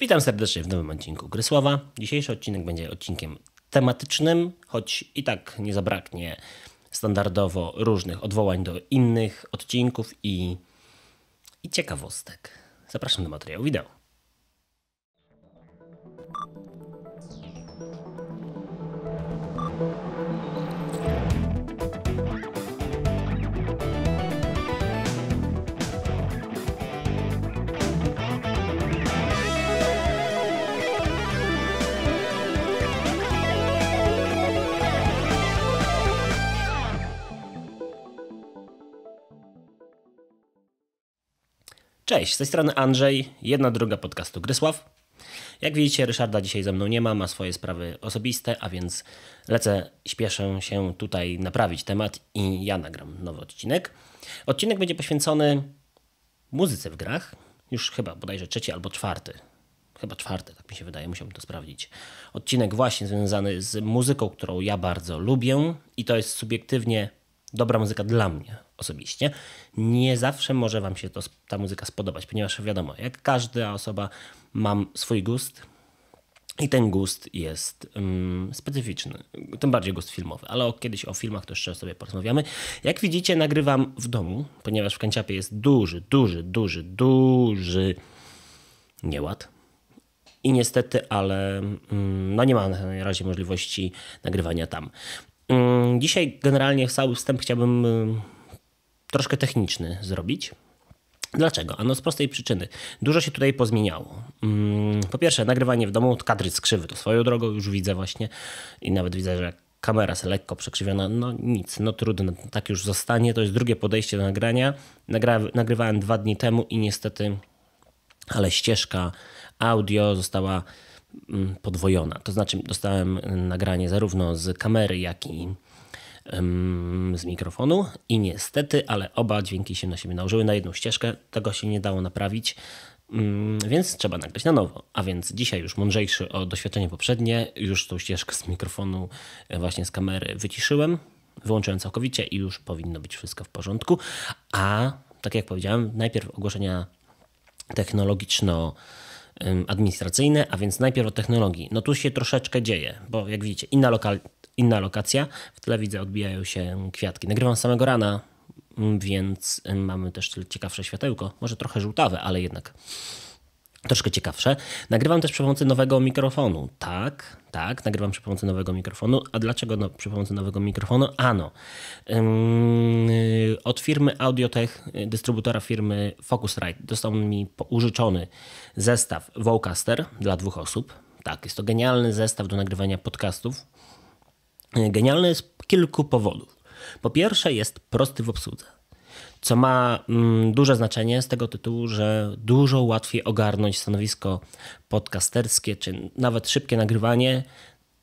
Witam serdecznie w nowym odcinku Grysława. Dzisiejszy odcinek będzie odcinkiem tematycznym, choć i tak nie zabraknie standardowo różnych odwołań do innych odcinków i, i ciekawostek. Zapraszam do materiału wideo. Cześć, z tej strony Andrzej, jedna druga podcastu Grysław. Jak widzicie, Ryszarda dzisiaj ze mną nie ma, ma swoje sprawy osobiste, a więc lecę, śpieszę się tutaj naprawić temat i ja nagram nowy odcinek. Odcinek będzie poświęcony muzyce w grach, już chyba bodajże trzeci albo czwarty. Chyba czwarty, tak mi się wydaje, musiałbym to sprawdzić. Odcinek właśnie związany z muzyką, którą ja bardzo lubię i to jest subiektywnie dobra muzyka dla mnie osobiście. Nie zawsze może Wam się to, ta muzyka spodobać, ponieważ wiadomo, jak każda osoba mam swój gust i ten gust jest um, specyficzny, tym bardziej gust filmowy, ale o, kiedyś o filmach to jeszcze sobie porozmawiamy. Jak widzicie, nagrywam w domu, ponieważ w kanciapie jest duży, duży, duży, duży nieład. I niestety, ale um, no nie ma na razie możliwości nagrywania tam. Um, dzisiaj generalnie cały wstęp chciałbym troszkę techniczny zrobić. Dlaczego? Ano z prostej przyczyny. Dużo się tutaj pozmieniało. Mm, po pierwsze, nagrywanie w domu, kadry skrzywy to swoją drogą już widzę właśnie i nawet widzę, że kamera jest lekko przekrzywiona. No nic, no trudno, tak już zostanie. To jest drugie podejście do nagrania. Nagra nagrywałem dwa dni temu i niestety, ale ścieżka audio została mm, podwojona. To znaczy dostałem nagranie zarówno z kamery, jak i z mikrofonu i niestety, ale oba dźwięki się na siebie nałożyły na jedną ścieżkę. Tego się nie dało naprawić, więc trzeba nagrać na nowo. A więc dzisiaj już mądrzejszy o doświadczenie poprzednie, już tą ścieżkę z mikrofonu, e, właśnie z kamery wyciszyłem, wyłączyłem całkowicie i już powinno być wszystko w porządku. A tak jak powiedziałem, najpierw ogłoszenia technologiczno- administracyjne, a więc najpierw o technologii. No tu się troszeczkę dzieje, bo jak widzicie, inna, lokal, inna lokacja. W tle widzę odbijają się kwiatki. Nagrywam samego rana, mm, więc mamy też ciekawsze światełko. Może trochę żółtawe, ale jednak troszkę ciekawsze. Nagrywam też przy pomocy nowego mikrofonu. Tak, tak, nagrywam przy pomocy nowego mikrofonu. A dlaczego no, przy pomocy nowego mikrofonu? Ano, od firmy Audiotech, dystrybutora firmy Focusrite, dostał mi użyczony zestaw Vocaster dla dwóch osób. Tak, jest to genialny zestaw do nagrywania podcastów. Genialny z kilku powodów. Po pierwsze, jest prosty w obsłudze co ma mm, duże znaczenie z tego tytułu, że dużo łatwiej ogarnąć stanowisko podcasterskie, czy nawet szybkie nagrywanie,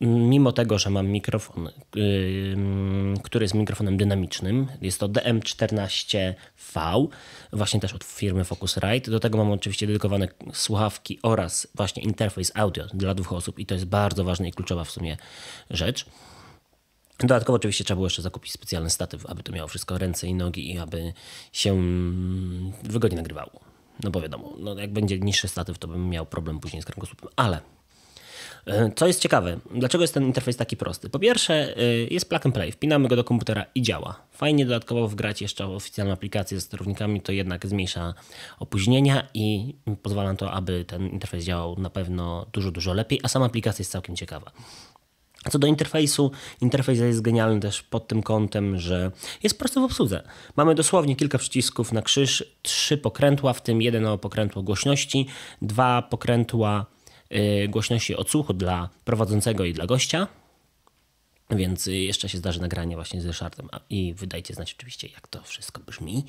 mm, mimo tego, że mam mikrofon, który jest mikrofonem dynamicznym. Jest to DM14V, właśnie też od firmy Focusrite. Do tego mam oczywiście dedykowane słuchawki oraz właśnie interfejs audio dla dwóch osób i to jest bardzo ważna i kluczowa w sumie rzecz. Dodatkowo oczywiście trzeba było jeszcze zakupić specjalny statyw, aby to miało wszystko ręce i nogi i aby się wygodnie nagrywało. No bo wiadomo, no jak będzie niższy statyw, to bym miał problem później z kręgosłupem. Ale e, co jest ciekawe, dlaczego jest ten interfejs taki prosty? Po pierwsze, e, jest plug and play, wpinamy go do komputera i działa. Fajnie dodatkowo wgrać jeszcze oficjalną aplikację ze sterownikami, to jednak zmniejsza opóźnienia i pozwala na to, aby ten interfejs działał na pewno dużo, dużo lepiej, a sama aplikacja jest całkiem ciekawa. Co do interfejsu, interfejs jest genialny też pod tym kątem, że jest prosty w obsłudze. Mamy dosłownie kilka przycisków na krzyż, trzy pokrętła, w tym jedno pokrętło głośności, dwa pokrętła y, głośności odsłuchu dla prowadzącego i dla gościa. Więc jeszcze się zdarzy nagranie właśnie z Ryszardem i wydajcie znać oczywiście, jak to wszystko brzmi.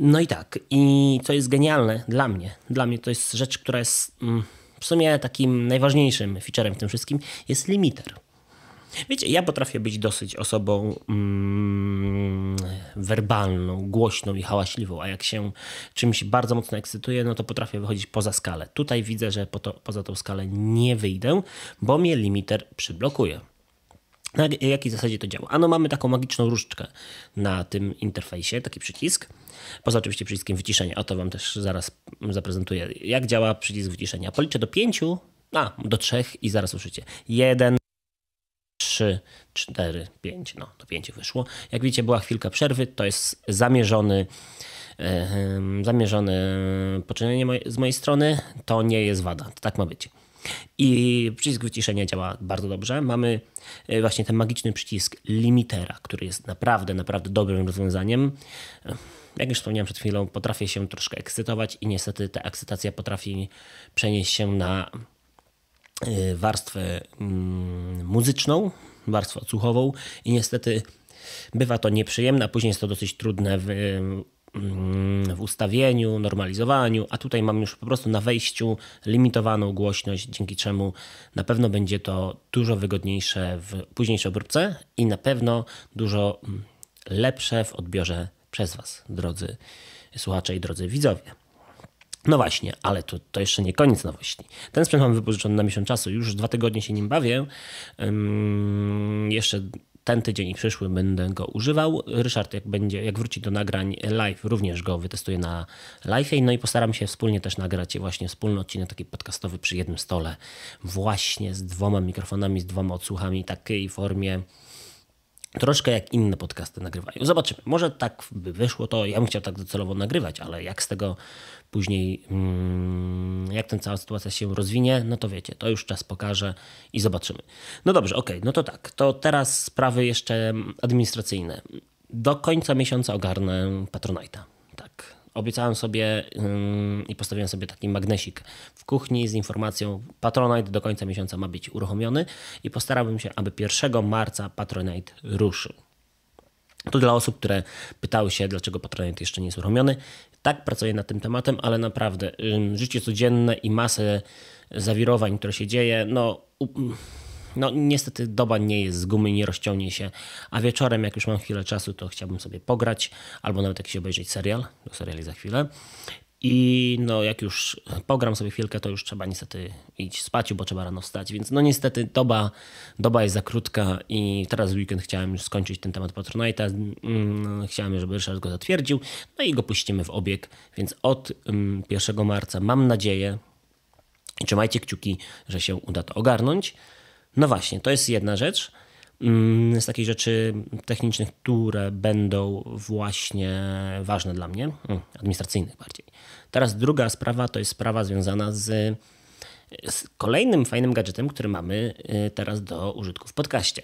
No i tak, i co jest genialne dla mnie, dla mnie to jest rzecz, która jest mm, w sumie takim najważniejszym featurem w tym wszystkim, jest limiter. Wiecie, ja potrafię być dosyć osobą mm, werbalną, głośną i hałaśliwą, a jak się czymś bardzo mocno ekscytuję, no to potrafię wychodzić poza skalę. Tutaj widzę, że po to, poza tą skalę nie wyjdę, bo mnie limiter przyblokuje. Na jakiej zasadzie to działa? Ano mamy taką magiczną różdżkę na tym interfejsie, taki przycisk. Poza oczywiście przyciskiem wyciszenia. O to wam też zaraz zaprezentuję, jak działa przycisk wyciszenia. Policzę do pięciu, a do trzech i zaraz usłyszycie. Jeden, trzy, cztery, pięć. No, to pięć wyszło. Jak widzicie, była chwilka przerwy. To jest zamierzony zamierzone poczynienie z mojej strony. To nie jest wada. Tak ma być. I przycisk wyciszenia działa bardzo dobrze. Mamy e, właśnie ten magiczny przycisk limitera, który jest naprawdę, naprawdę dobrym rozwiązaniem. E, jak już wspomniałem przed chwilą, potrafię się troszkę ekscytować i niestety ta ekscytacja potrafi przenieść się na warstwę mm, muzyczną, warstwę odsłuchową i niestety bywa to nieprzyjemne, a później jest to dosyć trudne w w ustawieniu, normalizowaniu, a tutaj mam już po prostu na wejściu limitowaną głośność, dzięki czemu na pewno będzie to dużo wygodniejsze w późniejszej obróbce i na pewno dużo mm, lepsze w odbiorze przez Was, drodzy słuchacze i drodzy widzowie. No właśnie, ale to, to jeszcze nie koniec nowości. Ten sprzęt mam wypożyczony na miesiąc czasu, już dwa tygodnie się nim bawię. jeszcze ten tydzień i przyszły będę go używał. Ryszard, jak, będzie, jak wróci do nagrań live, również go wytestuję na live. No i postaram się wspólnie też nagrać właśnie wspólny odcinek taki podcastowy przy jednym stole, właśnie z dwoma mikrofonami, z dwoma odsłuchami, takiej formie troszkę jak inne podcasty nagrywają. Zobaczymy. Może tak by wyszło to, ja bym chciał tak docelowo nagrywać, ale jak z tego później, mm, jak ten cała sytuacja się rozwinie, no to wiecie, to już czas pokaże i zobaczymy. No dobrze, okej, okay, no to tak, to teraz sprawy jeszcze administracyjne. Do końca miesiąca ogarnę Patronite'a. Tak, obiecałem sobie yy, i postawiłem sobie taki magnesik w kuchni z informacją Patronite do końca miesiąca ma być uruchomiony i postarałbym się, aby 1 marca Patronite ruszył. To dla osób, które pytały się, dlaczego Patronite jeszcze nie jest uruchomiony. Tak, pracuję nad tym tematem, ale naprawdę życie codzienne i masę zawirowań, które się dzieje, no, no niestety doba nie jest z gumy, nie rozciągnie się, a wieczorem, jak już mam chwilę czasu, to chciałbym sobie pograć albo nawet jakiś obejrzeć serial, do seriali za chwilę. I no, jak już pogram sobie chwilkę, to już trzeba niestety iść spać, bo trzeba rano wstać. Więc no niestety doba, doba jest za krótka i teraz w weekend chciałem już skończyć ten temat Patronite'a. Mm, chciałem, żeby Ryszard go zatwierdził. No i go puścimy w obieg. Więc od 1 mm, marca mam nadzieję, i trzymajcie kciuki, że się uda to ogarnąć. No właśnie, to jest jedna rzecz z takich rzeczy technicznych, które będą właśnie ważne dla mnie, administracyjnych bardziej. Teraz druga sprawa to jest sprawa związana z, z kolejnym fajnym gadżetem, który mamy y, teraz do użytku w podcaście.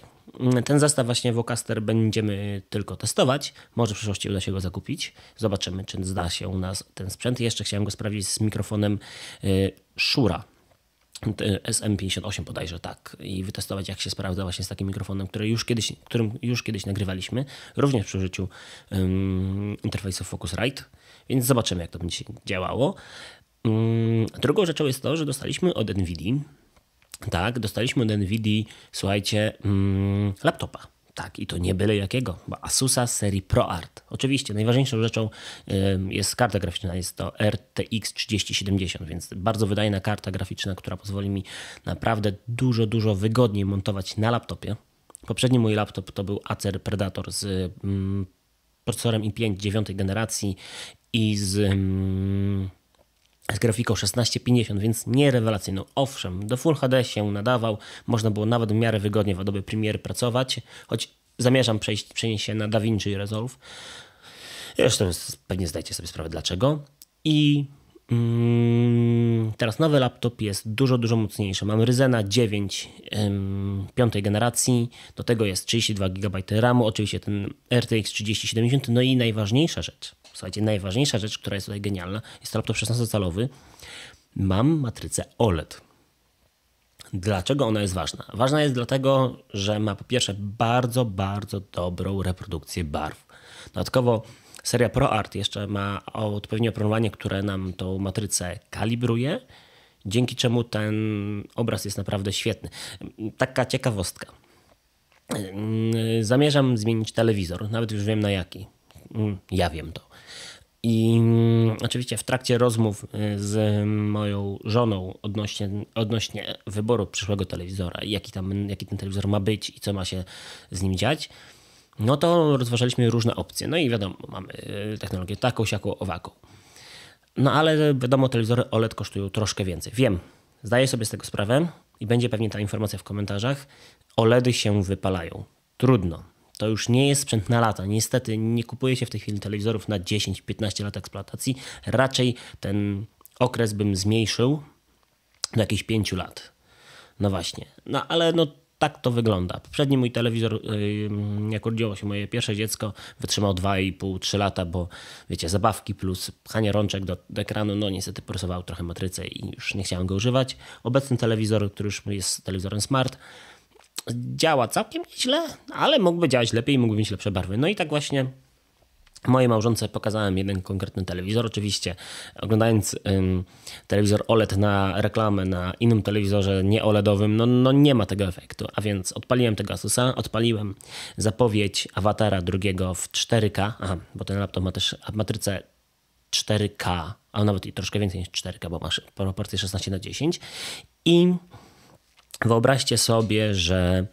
Ten zestaw właśnie Vocaster będziemy tylko testować. Może w przyszłości uda się go zakupić. Zobaczymy, czy zda się u nas ten sprzęt. Jeszcze chciałem go sprawdzić z mikrofonem y, Shura SM58 bodajże tak. I wytestować jak się sprawdza właśnie z takim mikrofonem, który już kiedyś, którym już kiedyś nagrywaliśmy, również przy użyciu um, interfejsu Focusrite, więc zobaczymy jak to będzie działało. Um, drugą rzeczą jest to, że dostaliśmy od NVIDIA tak, dostaliśmy od NVIDIA, słuchajcie, um, laptopa tak, i to nie byle jakiego, bo Asusa serii ProArt. Oczywiście najważniejszą rzeczą jest karta graficzna, jest to RTX 3070, więc bardzo wydajna karta graficzna, która pozwoli mi naprawdę dużo, dużo wygodniej montować na laptopie. Poprzedni mój laptop to był Acer Predator z mm, procesorem i5 dziewiątej generacji i z mm, z grafiką 1650, więc nie rewelacyjną. Owszem, do Full HD się nadawał, można było nawet w miarę wygodnie w Adobe Premiere pracować, choć zamierzam przejść, przenieść się na DaVinci Resolve. Zresztą pewnie zdajcie sobie sprawę dlaczego. I mm, teraz nowy laptop jest dużo, dużo mocniejszy. Mam Ryzena 9 ym, piątej generacji, do tego jest 32 GB RAMu, oczywiście ten RTX 3070, no i najważniejsza rzecz – Słuchajcie, najważniejsza rzecz, która jest tutaj genialna, jest to laptop 16-calowy. Mam matrycę OLED. Dlaczego ona jest ważna? Ważna jest dlatego, że ma po pierwsze bardzo, bardzo dobrą reprodukcję barw. Dodatkowo seria ProArt jeszcze ma odpowiednie oprogramowanie, które nam tą matrycę kalibruje, dzięki czemu ten obraz jest naprawdę świetny. Taka ciekawostka. Zamierzam zmienić telewizor, nawet już wiem na jaki. Ja wiem to. I mm, oczywiście w trakcie rozmów y, z moją żoną odnośnie, odnośnie wyboru przyszłego telewizora, jaki, tam, jaki ten telewizor ma być i co ma się z nim dziać, no to rozważaliśmy różne opcje. No i wiadomo, mamy y, technologię taką, siaką, owaką. No ale wiadomo, telewizory OLED kosztują troszkę więcej. Wiem, zdaję sobie z tego sprawę i będzie pewnie ta informacja w komentarzach. OLEDy się wypalają. Trudno. To już nie jest sprzęt na lata. Niestety nie kupuje się w tej chwili telewizorów na 10-15 lat eksploatacji. Raczej ten okres bym zmniejszył do jakichś 5 lat. No właśnie. No ale no tak to wygląda. Poprzedni mój telewizor, jak urodziło się moje pierwsze dziecko, wytrzymał 2,5-3 lata, bo wiecie, zabawki plus pchanie rączek do, do ekranu, no niestety porysował trochę matrycę i już nie chciałem go używać. Obecny telewizor, który już jest telewizorem smart, działa całkiem nieźle, ale mógłby działać lepiej, mógłby mieć lepsze barwy. No i tak właśnie Mojej małżonce pokazałem jeden konkretny telewizor. Oczywiście, oglądając ym, telewizor OLED na reklamę na innym telewizorze nie OLEDowym, no, no nie ma tego efektu. A więc odpaliłem tego Asusa, odpaliłem zapowiedź awatara drugiego w 4K. Aha, bo ten laptop ma też matrycę 4K, a nawet i troszkę więcej niż 4K, bo masz proporcję 16 na 10. I wyobraźcie sobie, że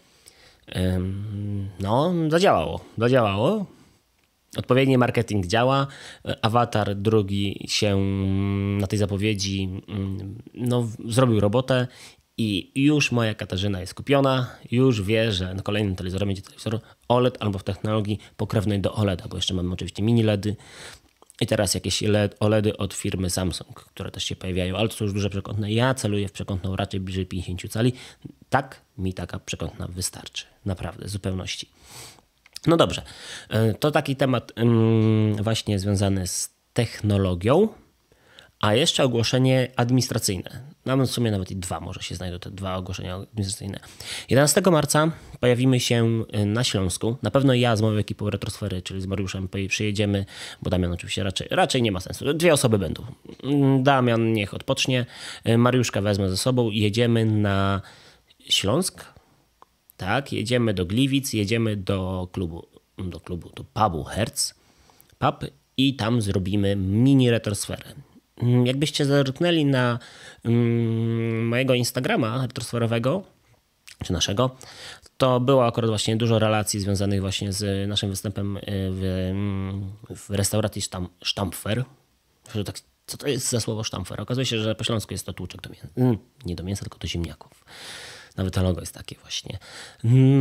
no, zadziałało. Zadziałało Odpowiedni marketing działa. Awatar drugi się na tej zapowiedzi mm, no, zrobił robotę i już moja Katarzyna jest kupiona, już wie, że na kolejnym telewizorze będzie telewizor OLED albo w technologii pokrewnej do OLEDa, bo jeszcze mamy oczywiście mini LEDy i teraz jakieś LED, OLEDy od firmy Samsung, które też się pojawiają, ale to są już duże przekątne. Ja celuję w przekątną raczej bliżej 50 cali. Tak mi taka przekątna wystarczy. Naprawdę, w zupełności. No dobrze, e, to taki temat właśnie związany z technologią, a jeszcze ogłoszenie administracyjne. Nawet w sumie nawet i dwa może się znajdą te dwa ogłoszenia administracyjne. 11 marca pojawimy się e, na Śląsku. Na pewno ja z moją ekipą Retrosfery, czyli z Mariuszem przyjedziemy, bo Damian oczywiście raczej, raczej nie ma sensu. Dwie osoby będą. Mm, Damian niech odpocznie, e, Mariuszka wezmę ze sobą. Jedziemy na Śląsk, tak, jedziemy do Gliwic, jedziemy do klubu, do klubu, do pubu Hertz, pub i tam zrobimy mini retrosferę. Mm, jakbyście zerknęli na mm, mojego Instagrama retrosferowego, czy naszego, to było akurat właśnie dużo relacji związanych właśnie z naszym występem y, w, mm, w restauracji Stampfer. Tak, co to jest za słowo Stampfer? Okazuje się, że po śląsku jest to tłuczek do mięsa. Nie do mięsa, tylko do ziemniaków. Nawet to logo jest takie właśnie.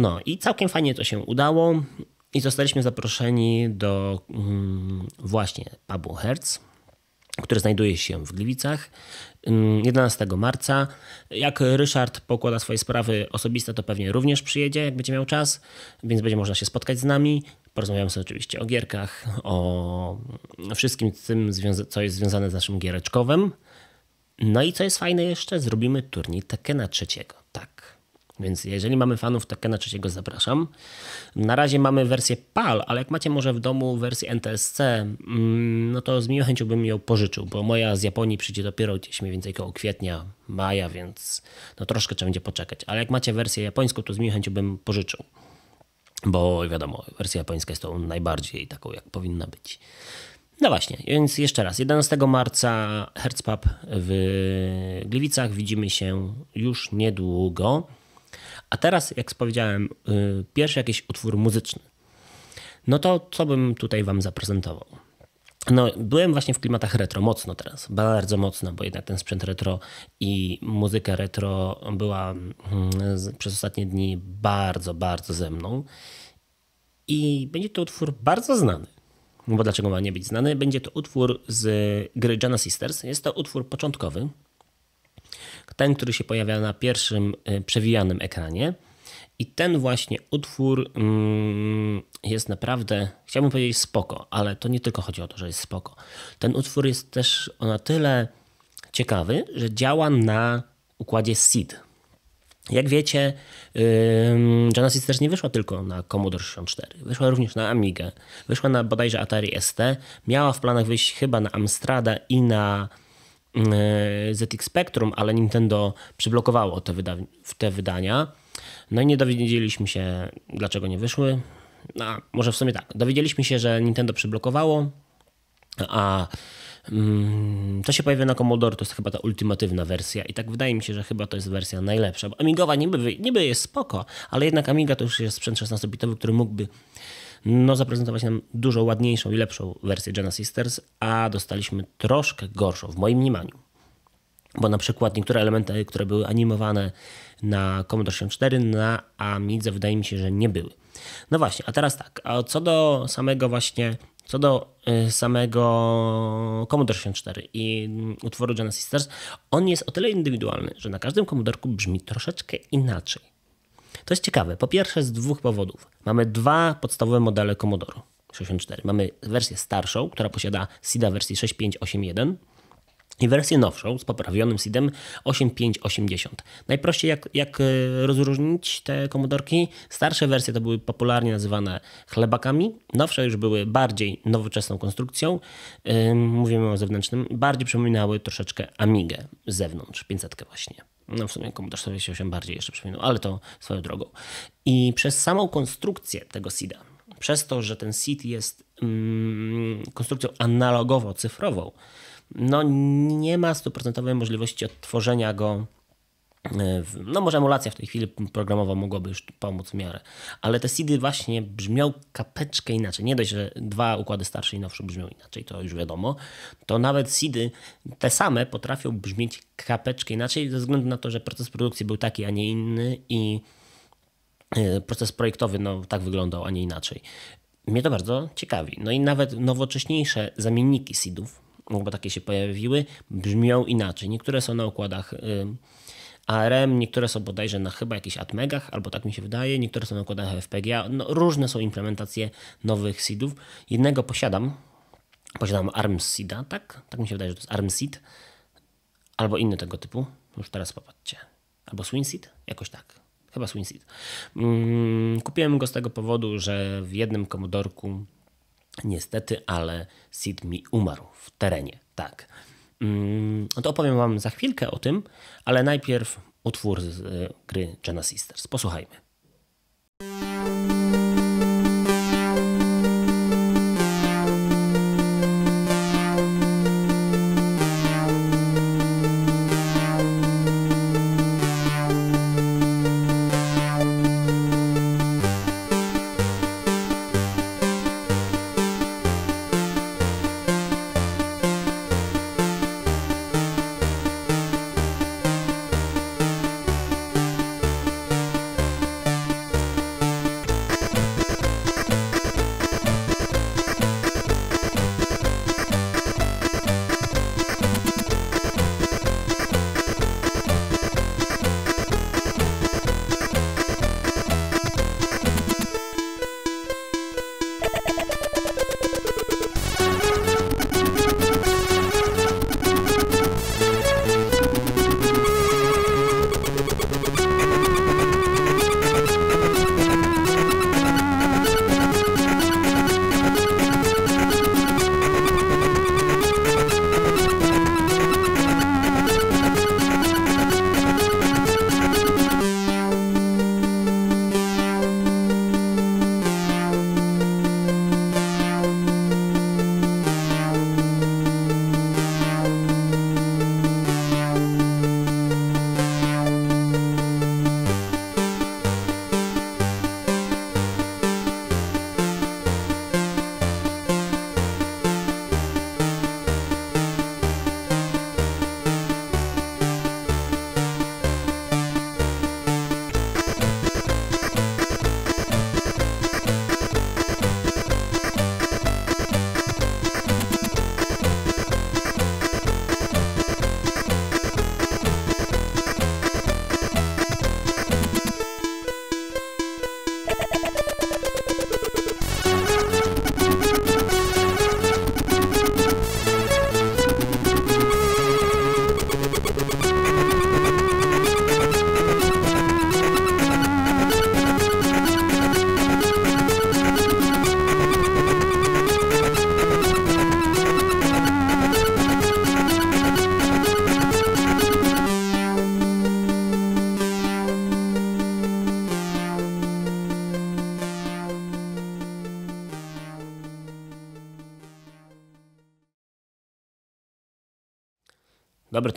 No i całkiem fajnie to się udało. I zostaliśmy zaproszeni do właśnie pubu Hertz, który znajduje się w Gliwicach 11 mm, marca. Jak Ryszard pokłada swoje sprawy osobiste, to pewnie również przyjedzie, jak będzie miał czas, więc będzie można się spotkać z nami. Porozmawiamy sobie oczywiście o gierkach, o wszystkim tym, co jest związane z naszym giereczkowym. No i co jest fajne jeszcze, zrobimy turniej Tekena trzeciego. Tak. Więc jeżeli mamy fanów Tekena trzeciego, zapraszam. Na razie mamy wersję PAL, ale jak macie może w domu wersję NTSC, mm, no to z miłą chęcią bym ją pożyczył, bo moja z Japonii przyjdzie dopiero gdzieś mniej więcej koło kwietnia, maja, więc no troszkę trzeba będzie poczekać. Ale jak macie wersję japońską, to z miłą chęcią bym pożyczył. Bo wiadomo, wersja japońska jest tą najbardziej taką, jak powinna być. No właśnie, więc jeszcze raz. 11 marca Herzpub w Gliwicach. Widzimy się już niedługo. A teraz, jak powiedziałem, y, pierwszy jakiś utwór muzyczny. No to co bym tutaj wam zaprezentował? No, byłem właśnie w klimatach retro, mocno teraz, bardzo mocno, bo jednak ten sprzęt retro i muzyka retro była mm, przez ostatnie dni bardzo, bardzo ze mną. I będzie to utwór bardzo znany. Bo dlaczego ma nie być znany? Będzie to utwór z gry Jana Sisters. Jest to utwór początkowy. Ten, który się pojawia na pierwszym y, przewijanym ekranie. I ten właśnie utwór mm, jest naprawdę, chciałbym powiedzieć spoko, ale to nie tylko chodzi o to, że jest spoko. Ten utwór jest też na tyle ciekawy, że działa na układzie SID. Jak wiecie, Genesis też nie wyszła tylko na Commodore 64. Wyszła również na Amigę. Wyszła na bodajże Atari ST. Miała w planach wyjść chyba na Amstrada i na ZX Spectrum, ale Nintendo przyblokowało te, wyda te wydania. No i nie dowiedzieliśmy się, dlaczego nie wyszły. No, może w sumie tak. Dowiedzieliśmy się, że Nintendo przyblokowało A mm, to się pojawia na Commodore, to jest chyba ta ultimatywna wersja i tak wydaje mi się, że chyba to jest wersja najlepsza. Bo Amigowa niby, niby jest spoko, ale jednak Amiga to już jest sprzęt 16-bitowy, który mógłby no, zaprezentować nam dużo ładniejszą i lepszą wersję Jana Sisters, a dostaliśmy troszkę gorszą, w moim mniemaniu. Bo na przykład niektóre elementy, które były animowane na Commodore 64, na Amidze wydaje mi się, że nie były. No właśnie, a teraz tak, a co do samego właśnie, co do y, samego Commodore 64 i utworu Jana Sisters, on jest o tyle indywidualny, że na każdym komodorku brzmi troszeczkę inaczej. To jest ciekawe. Po pierwsze z dwóch powodów. Mamy dwa podstawowe modele Commodore 64. Mamy wersję starszą, która posiada SIDA wersji 6581 i wersję nowszą z poprawionym SIDem 8580. Najprościej jak, jak e, rozróżnić te komodorki? Starsze wersje to były popularnie nazywane chlebakami, nowsze już były bardziej nowoczesną konstrukcją, yy, mówimy o zewnętrznym, bardziej przypominały troszeczkę Amigę z zewnątrz, 500 właśnie. No w sumie komputer 48 bardziej jeszcze przypominał, ale to swoją drogą. I przez samą konstrukcję tego SIDa, przez to, że ten SID jest mm, konstrukcją analogowo-cyfrową, no nie ma stuprocentowej możliwości odtworzenia go no może emulacja w tej chwili programowa mogłaby już pomóc w miarę, ale te seedy właśnie brzmią kapeczkę inaczej. Nie dość, że dwa układy starsze i nowsze brzmią inaczej, to już wiadomo, to nawet seedy te same potrafią brzmieć kapeczkę inaczej ze względu na to, że proces produkcji był taki, a nie inny i e, proces projektowy no, tak wyglądał, a nie inaczej. Mnie to bardzo ciekawi. No i nawet nowocześniejsze zamienniki seedów, bo takie się pojawiły, brzmią inaczej. Niektóre są na układach ARM, niektóre są bodajże na chyba jakichś atmegach, albo tak mi się wydaje, niektóre są na układach FPGA. No, różne są implementacje nowych seedów. Jednego posiadam, posiadam ARM Seeda, tak? Tak mi się wydaje, że to jest ARM Seed, albo inny tego typu. Już teraz popatrzcie. Albo Swing Seed? Jakoś tak. Chyba Swing Seed. Mm, kupiłem go z tego powodu, że w jednym komodorku niestety, ale Seed mi umarł w terenie. Tak. Mm, to opowiem Wam za chwilkę o tym, ale najpierw utwór z e, gry Jenna Sisters. Posłuchajmy.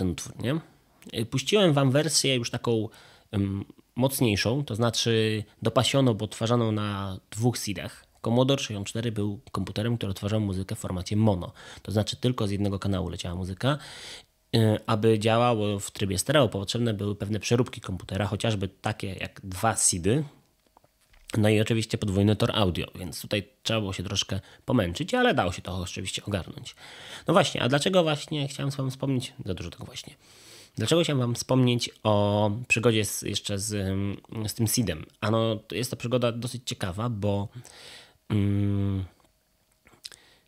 Ten utwór, nie? Y, puściłem wam wersję już taką um, mocniejszą, to znaczy dopasioną, bo odtwarzaną na dwóch seedach. Commodore 64 był komputerem, który odtwarzał muzykę w formacie mono. To znaczy tylko z jednego kanału leciała muzyka. Y, aby działało w trybie stereo, potrzebne były pewne przeróbki komputera, chociażby takie jak dwa seedy, no i oczywiście podwójny tor audio, więc tutaj trzeba było się troszkę pomęczyć, ale dało się to oczywiście ogarnąć. No właśnie, a dlaczego właśnie chciałem wam wspomnieć, za dużo tego właśnie, dlaczego chciałem wam wspomnieć o przygodzie z, jeszcze z, z tym seedem? Ano, jest to przygoda dosyć ciekawa, bo um,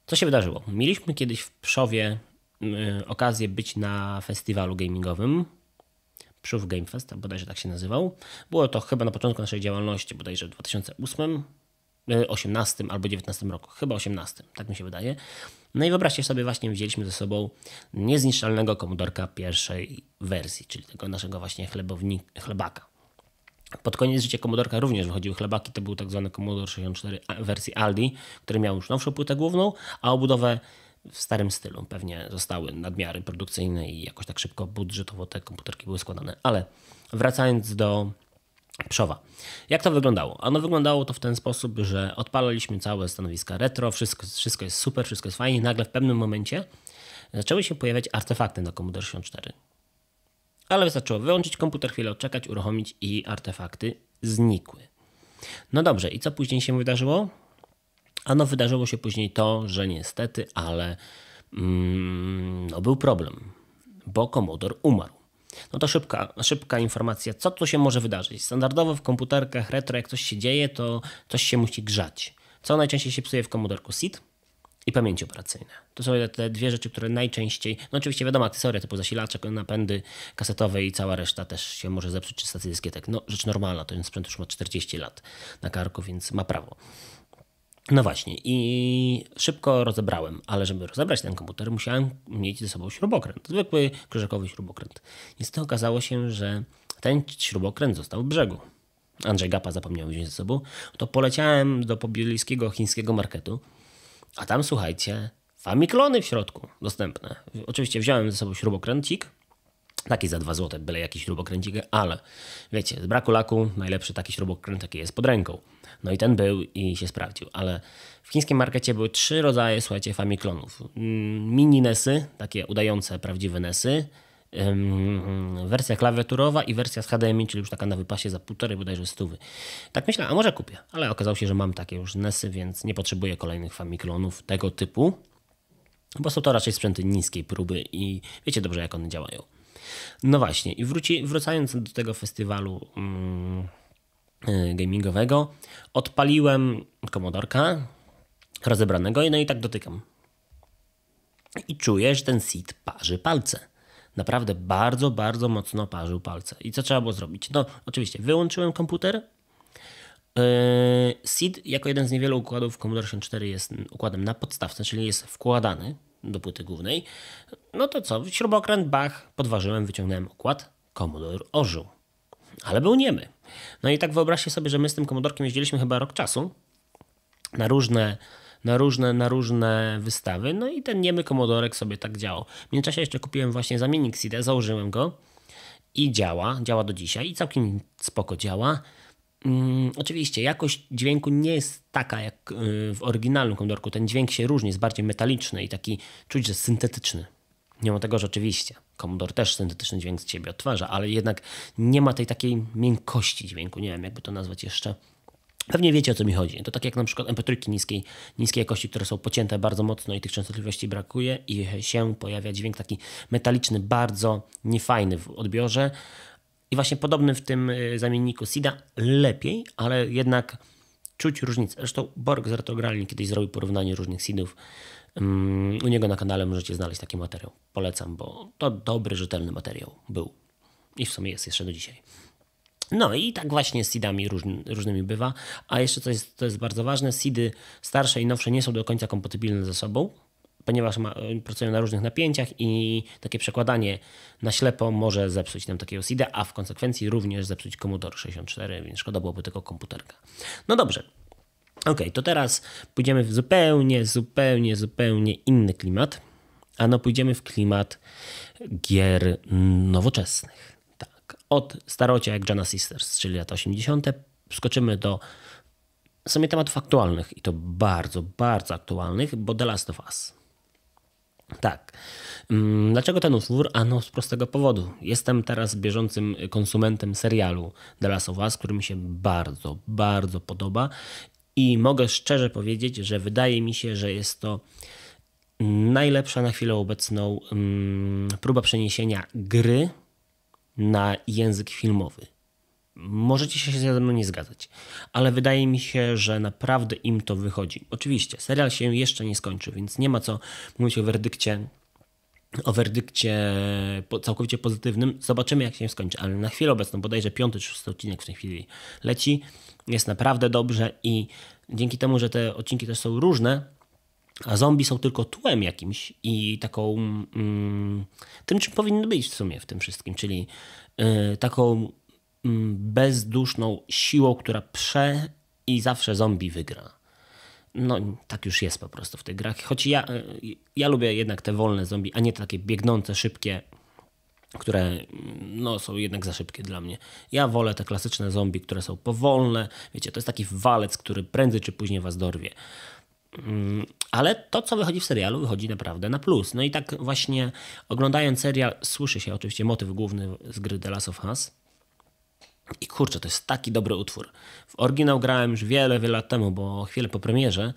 co się wydarzyło? Mieliśmy kiedyś w Pszowie um, okazję być na festiwalu gamingowym, Przów Game Fest, bodajże tak się nazywał. Było to chyba na początku naszej działalności, bodajże w 2008, 18 albo 19 roku, chyba 18, tak mi się wydaje. No i wyobraźcie sobie, właśnie wzięliśmy ze sobą niezniszczalnego komodorka pierwszej wersji, czyli tego naszego właśnie chlebownik, chlebaka. Pod koniec życia komodorka również wychodziły chlebaki, to był tak zwany Commodore 64 wersji Aldi, który miał już nowszą płytę główną, a obudowę w starym stylu. Pewnie zostały nadmiary produkcyjne i jakoś tak szybko budżetowo te komputerki były składane. Ale wracając do Przowa. Jak to wyglądało? Ono wyglądało to w ten sposób, że odpalaliśmy całe stanowiska retro, wszystko, wszystko jest super, wszystko jest fajnie. Nagle w pewnym momencie zaczęły się pojawiać artefakty na Commodore 64. Ale wystarczyło wyłączyć komputer, chwilę odczekać, uruchomić i artefakty znikły. No dobrze, i co później się wydarzyło? Ano wydarzyło się później to, że niestety, ale mm, no był problem, bo komodor umarł. No to szybka, szybka informacja, co tu się może wydarzyć. Standardowo w komputerkach retro, jak coś się dzieje, to coś się musi grzać. Co najczęściej się psuje w komodorku SID? i pamięci operacyjne. To są te dwie rzeczy, które najczęściej, no oczywiście wiadomo, akcesoria typu zasilacze, napędy kasetowe i cała reszta też się może zepsuć, czy stacje dyskietek. No rzecz normalna, ten sprzęt już ma 40 lat na karku, więc ma prawo. No właśnie, i szybko rozebrałem, ale żeby rozebrać ten komputer, musiałem mieć ze sobą śrubokręt, zwykły krzyżakowy śrubokręt. Niestety okazało się, że ten śrubokręt został w brzegu. Andrzej Gapa zapomniał wziąć ze sobą. To poleciałem do pobliskiego chińskiego marketu, a tam słuchajcie, famiklony w środku dostępne. Oczywiście wziąłem ze sobą śrubokręcik, taki za 2 zł, byle jakiś śrubokręcik, ale wiecie, z braku laku najlepszy taki śrubokręt, jaki jest pod ręką. No i ten był i się sprawdził, ale w chińskim markecie były trzy rodzaje, słuchajcie, Famiklonów. Mm, mini Nesy, takie udające prawdziwe Nesy, wersja klawiaturowa i wersja z HDMI, czyli już taka na wypasie za półtorej bodajże stówy. Tak myślę, a może kupię, ale okazało się, że mam takie już Nesy, więc nie potrzebuję kolejnych Famiklonów tego typu, bo są to raczej sprzęty niskiej próby i wiecie dobrze, jak one działają. No właśnie, i wróci, wracając do tego festiwalu... Y, gamingowego. Odpaliłem komodorka rozebranego no i tak dotykam. I czuję, że ten seed parzy palce. Naprawdę bardzo, bardzo mocno parzył palce. I co trzeba było zrobić? No, oczywiście, wyłączyłem komputer. SID jako jeden z niewielu układów Commodore 64 jest układem na podstawce, czyli jest wkładany do płyty głównej. No to co? Śrubokręt, bach, podważyłem, wyciągnąłem układ. Commodore ożył. Ale był niemy. No i tak wyobraźcie sobie, że my z tym komodorkiem jeździliśmy chyba rok czasu na różne, na różne, na różne wystawy. No i ten niemy komodorek sobie tak działał. W międzyczasie jeszcze kupiłem właśnie zamiennik CD, założyłem go i działa, działa do dzisiaj i całkiem spoko działa. Hmm, oczywiście jakość dźwięku nie jest taka jak y, w oryginalnym komodorku. Ten dźwięk się różni, jest bardziej metaliczny i taki czuć, że syntetyczny. Mimo tego, że oczywiście Commodore też syntetyczny dźwięk z siebie odtwarza, ale jednak nie ma tej takiej miękkości dźwięku, nie wiem jakby to nazwać jeszcze. Pewnie wiecie o co mi chodzi. To tak jak na przykład MP3 niskiej, niskiej jakości, które są pocięte bardzo mocno i tych częstotliwości brakuje i się pojawia dźwięk taki metaliczny, bardzo niefajny w odbiorze. I właśnie podobny w tym y, zamienniku SIDA lepiej, ale jednak czuć różnicę. Zresztą Borg z Retrogralni kiedyś zrobił porównanie różnych SIDów u niego na kanale możecie znaleźć taki materiał. Polecam, bo to dobry, rzetelny materiał był. I w sumie jest jeszcze do dzisiaj. No i tak właśnie z seedami różny, różnymi bywa. A jeszcze co jest, to jest bardzo ważne, seedy starsze i nowsze nie są do końca kompatybilne ze sobą, ponieważ ma, pracują na różnych napięciach i takie przekładanie na ślepo może zepsuć nam takiego seeda, a w konsekwencji również zepsuć Commodore 64, więc szkoda byłoby tylko komputerka. No dobrze, Ok, to teraz pójdziemy w zupełnie, zupełnie, zupełnie inny klimat. A no pójdziemy w klimat gier nowoczesnych. Tak, od starocia jak Jana Sisters, czyli lata 80., skoczymy do w sumie tematów aktualnych i to bardzo, bardzo aktualnych, bo The Last of Us. Tak. Mm, dlaczego ten utwór? Ano z prostego powodu. Jestem teraz bieżącym konsumentem serialu The Last of Us, który mi się bardzo, bardzo podoba i mogę szczerze powiedzieć, że wydaje mi się, że jest to najlepsza na chwilę obecną mm, próba przeniesienia gry na język filmowy. Możecie się ze mną nie zgadzać, ale wydaje mi się, że naprawdę im to wychodzi. Oczywiście, serial się jeszcze nie skończy, więc nie ma co mówić o werdykcie o werdykcie całkowicie pozytywnym. Zobaczymy, jak się skończy, ale na chwilę obecną, bodajże piąty czy szósty odcinek w tej chwili leci. Jest naprawdę dobrze i dzięki temu, że te odcinki też są różne, a zombie są tylko tłem jakimś i taką mm, tym, czym powinny być w sumie w tym wszystkim, czyli yy, taką Mm, bezduszną siłą, która prze i zawsze zombie wygra. No, tak już jest po prostu w tych grach. Choć ja, e, ja lubię jednak te wolne zombie, a nie takie biegnące, szybkie, które no, są jednak za szybkie dla mnie. Ja wolę te klasyczne zombie, które są powolne. Wiecie, to jest taki walec, który prędzej czy później was dorwie. Mm, ale to, co wychodzi w serialu, wychodzi naprawdę na plus. No i tak właśnie oglądając serial, słyszy się oczywiście motyw główny z gry The Last of Us i kurczę, to jest taki dobry utwór. W oryginał grałem już wiele, wiele lat temu, bo chwilę po premierze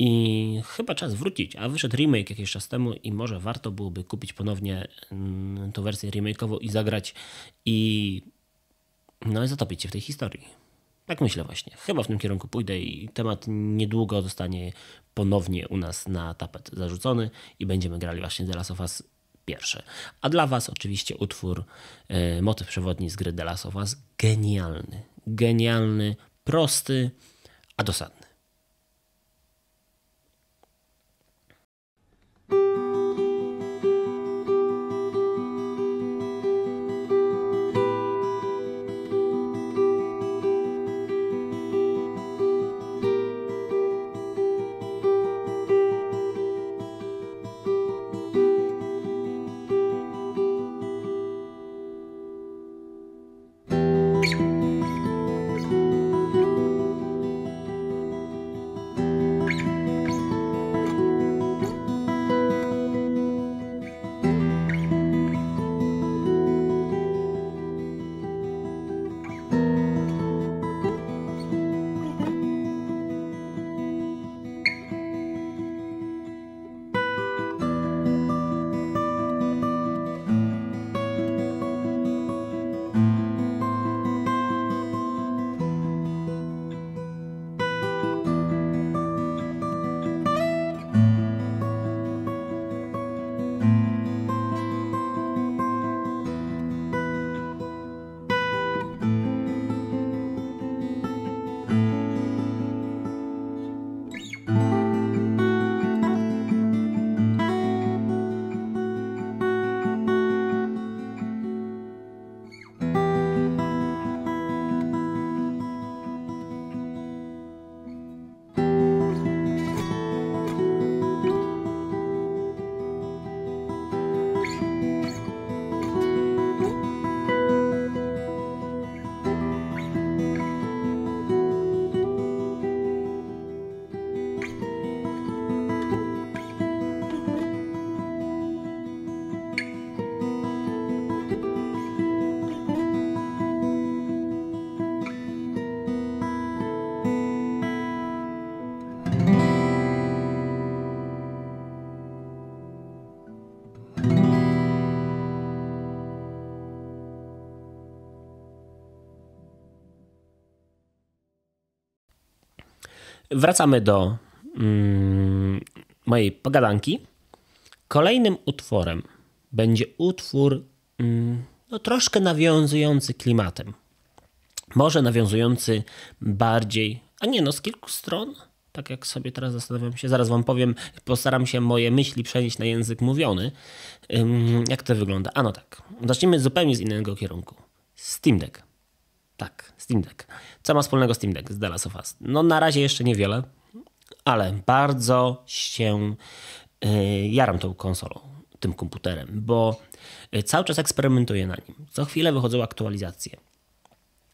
i chyba czas wrócić. A wyszedł remake jakiś czas temu i może warto byłoby kupić ponownie mm, tą wersję remake'ową i zagrać i no i zatopić się w tej historii. Tak myślę właśnie. Chyba w tym kierunku pójdę i temat niedługo zostanie ponownie u nas na tapet zarzucony i będziemy grali właśnie The Last of Us pierwsze. A dla Was oczywiście utwór, e, motyw przewodni z gry The Last of Us, genialny. Genialny, prosty, a dosadny. Wracamy do mm, mojej pogadanki. Kolejnym utworem będzie utwór mm, no, troszkę nawiązujący klimatem. Może nawiązujący bardziej, a nie no, z kilku stron. Tak jak sobie teraz zastanawiam się, zaraz wam powiem, postaram się moje myśli przenieść na język mówiony. Jak to wygląda? A no tak, zacznijmy zupełnie z innego kierunku. Steam Deck. Tak, Steam Deck. Co ma wspólnego Steam Deck z The Last of Us? No na razie jeszcze niewiele, ale bardzo się yy, jaram tą konsolą. tym komputerem, bo y, cały czas eksperymentuję na nim. Co chwilę wychodzą aktualizacje.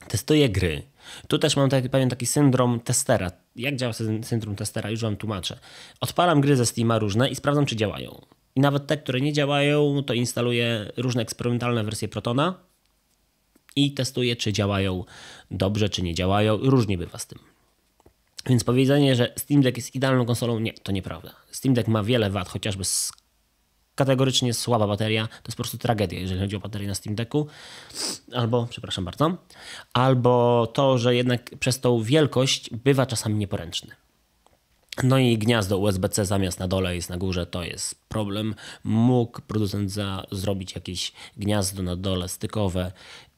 Testuję gry. Tu też mam taki, pewien taki syndrom testera. Jak działa syndrom testera? Już wam tłumaczę. Odpalam gry ze Steama różne i sprawdzam, czy działają. I nawet te, które nie działają, to instaluję różne eksperymentalne wersje Protona i testuję, czy działają dobrze, czy nie działają. Różnie bywa z tym. Więc powiedzenie, że Steam Deck jest idealną konsolą, nie, to nieprawda. Steam Deck ma wiele wad, chociażby kategorycznie słaba bateria. To jest po prostu tragedia, jeżeli chodzi o baterię na Steam Decku. Albo, przepraszam bardzo, albo to, że jednak przez tą wielkość bywa czasami nieporęczny. No i gniazdo USB-C zamiast na dole jest na górze, to jest problem. Mógł producent za, zrobić jakieś gniazdo na dole stykowe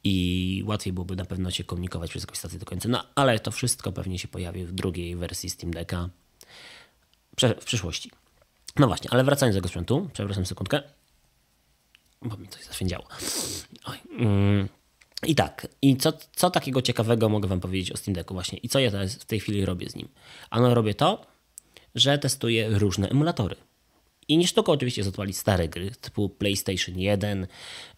i łatwiej byłoby na pewno się komunikować przez jakąś stację do końca. No ale to wszystko pewnie się pojawi w drugiej wersji Steam Decka w przyszłości. No właśnie, ale wracając do tego sprzętu, przepraszam sekundkę, bo mi coś zaszwędziało. Oj. Mm. I tak, i co, co takiego ciekawego mogę Wam powiedzieć o Steam Decku właśnie i co ja teraz w tej chwili robię z nim? Ano robię to, że testuję różne emulatory. I nie sztuką oczywiście jest odpalić stare gry typu PlayStation 1,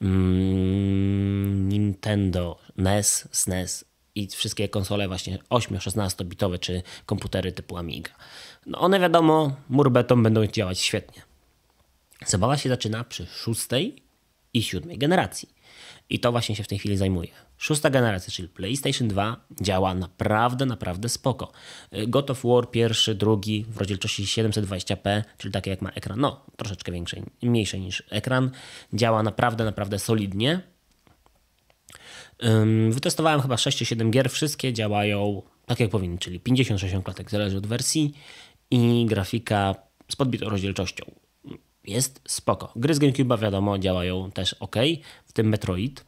mm, Nintendo, NES, SNES i wszystkie konsole właśnie 8-16 bitowe czy komputery typu Amiga. No one wiadomo, murbeton będą działać świetnie. Zabawa się zaczyna przy szóstej i siódmej generacji. I to właśnie się w tej chwili zajmuje. Szósta generacja, czyli PlayStation 2 działa naprawdę, naprawdę spoko. God of War pierwszy, drugi w rozdzielczości 720p, czyli takie jak ma ekran, no troszeczkę większy, mniejszy niż ekran, działa naprawdę, naprawdę solidnie. Wytestowałem chyba 6-7 gier, wszystkie działają tak jak powinny, czyli 50-60 klatek, zależy od wersji i grafika z podbitą rozdzielczością. Jest spoko. Gry z GameCube'a wiadomo działają też ok, w tym Metroid.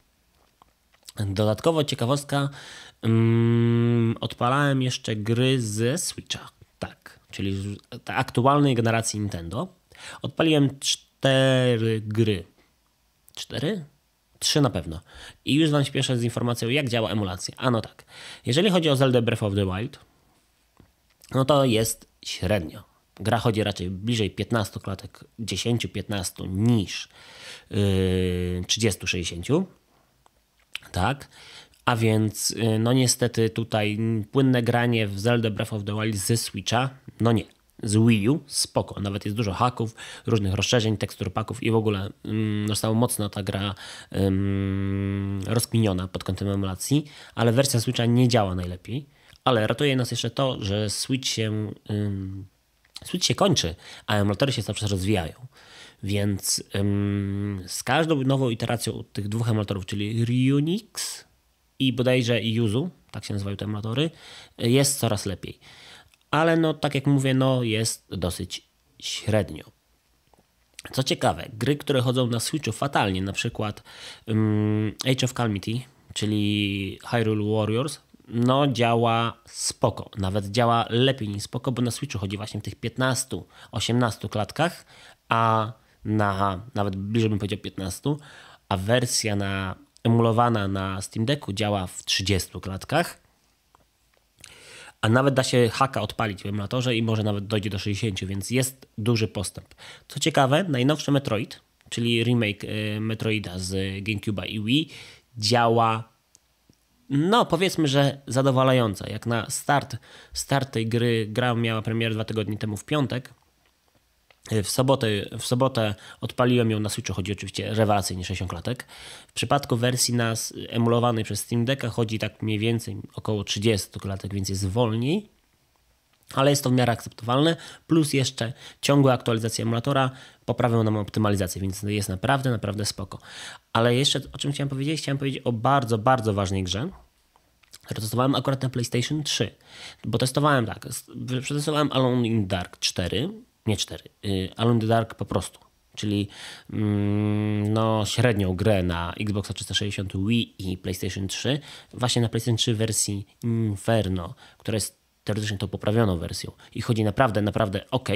Dodatkowo ciekawostka, um, odpalałem jeszcze gry ze Switcha, tak, czyli aktualnej generacji Nintendo. Odpaliłem cztery gry. Cztery? Trzy na pewno. I już Wam śpieszę z informacją, jak działa emulacja. A no tak. Jeżeli chodzi o Zelda Breath of the Wild, no to jest średnio. Gra chodzi raczej bliżej 15 klatek, 10-15 niż yy, 30-60. Tak. A więc, yy, no niestety tutaj płynne granie w Zelda Breath of the Wild ze Switcha, no nie z Wii U, spoko. Nawet jest dużo haków, różnych rozszerzeń, tekstur paków i w ogóle um, została mocno ta gra um, rozkminiona pod kątem emulacji, ale wersja Switcha nie działa najlepiej. Ale ratuje nas jeszcze to, że Switch się, Switch się kończy, a emulatory się cały czas rozwijają. Więc z każdą nową iteracją tych dwóch emulatorów, czyli Ryunix i bodajże Yuzu, tak się nazywają te emulatory, jest coraz lepiej ale no tak jak mówię, no jest dosyć średnio. Co ciekawe, gry, które chodzą na Switchu fatalnie, na przykład um, Age of Calamity, czyli Hyrule Warriors, no działa spoko. Nawet działa lepiej niż spoko, bo na Switchu chodzi właśnie w tych 15-18 klatkach, a na nawet bliżej bym powiedział 15, a wersja na emulowana na Steam Decku działa w 30 klatkach a nawet da się haka odpalić w emulatorze i może nawet dojdzie do 60, więc jest duży postęp. Co ciekawe, najnowszy Metroid, czyli remake y, Metroida z GameCube'a i Wii, działa no powiedzmy, że zadowalająco. Jak na start, start tej gry, gra miała premierę dwa tygodnie temu w piątek, w sobotę, w sobotę odpaliłem ją na Switchu, chodzi oczywiście rewelacyjnie 60 klatek. W przypadku wersji nas emulowanej przez Steam Decka chodzi tak mniej więcej około 30 klatek, więc jest wolniej, ale jest to w miarę akceptowalne, plus jeszcze ciągłe aktualizacje emulatora poprawią nam optymalizację, więc jest naprawdę, naprawdę spoko. Ale jeszcze o czym chciałem powiedzieć? Chciałem powiedzieć o bardzo, bardzo ważnej grze, którą testowałem akurat na PlayStation 3, bo testowałem tak, przetestowałem Alone in Dark 4, nie 4, y, Alone in the Dark po prostu. Czyli mm, no, średnią grę na Xbox 360 Wii i PlayStation 3. Właśnie na PlayStation 3 wersji Inferno, która jest teoretycznie tą poprawioną wersją i chodzi naprawdę, naprawdę ok.